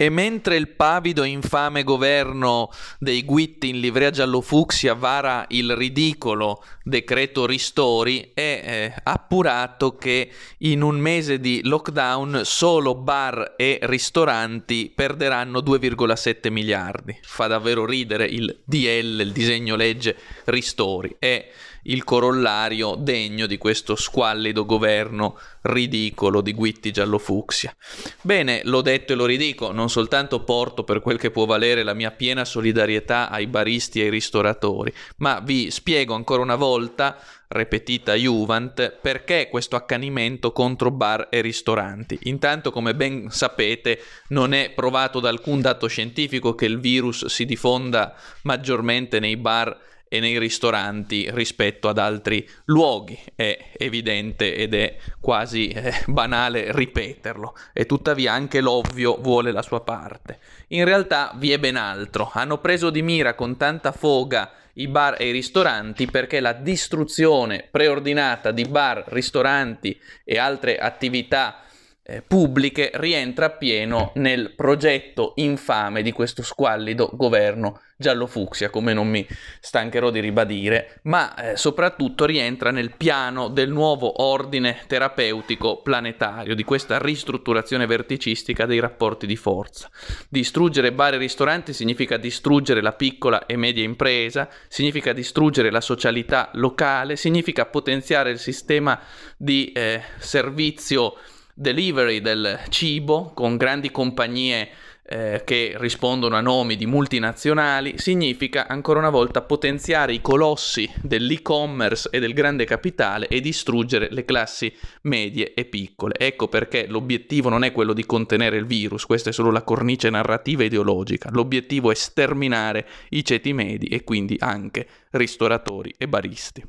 E mentre il pavido e infame governo dei Guitti in livrea giallo-fucsia vara il ridicolo decreto ristori, è eh, appurato che in un mese di lockdown solo bar e ristoranti perderanno 2,7 miliardi. Fa davvero ridere il DL, il disegno legge ristori. È il corollario degno di questo squallido governo ridicolo di Guitti Giallofucsia. Bene, l'ho detto e lo ridico, non soltanto porto per quel che può valere la mia piena solidarietà ai baristi e ai ristoratori, ma vi spiego ancora una volta repetita Juvent, perché questo accanimento contro bar e ristoranti. Intanto, come ben sapete, non è provato da alcun dato scientifico che il virus si diffonda maggiormente nei bar e nei ristoranti rispetto ad altri luoghi. È evidente ed è quasi eh, banale ripeterlo e tuttavia anche l'ovvio vuole la sua parte. In realtà vi è ben altro. Hanno preso di mira con tanta foga i bar e i ristoranti perché la distruzione preordinata di bar, ristoranti e altre attività eh, pubbliche rientra appieno nel progetto infame di questo squallido governo giallo-fucsia, come non mi stancherò di ribadire, ma eh, soprattutto rientra nel piano del nuovo ordine terapeutico planetario, di questa ristrutturazione verticistica dei rapporti di forza. Distruggere bar e ristoranti significa distruggere la piccola e media impresa, significa distruggere la socialità locale, significa potenziare il sistema di eh, servizio delivery del cibo con grandi compagnie eh, che rispondono a nomi di multinazionali, significa ancora una volta potenziare i colossi dell'e-commerce e del grande capitale e distruggere le classi medie e piccole. Ecco perché l'obiettivo non è quello di contenere il virus, questa è solo la cornice narrativa ideologica, l'obiettivo è sterminare i ceti medi e quindi anche ristoratori e baristi.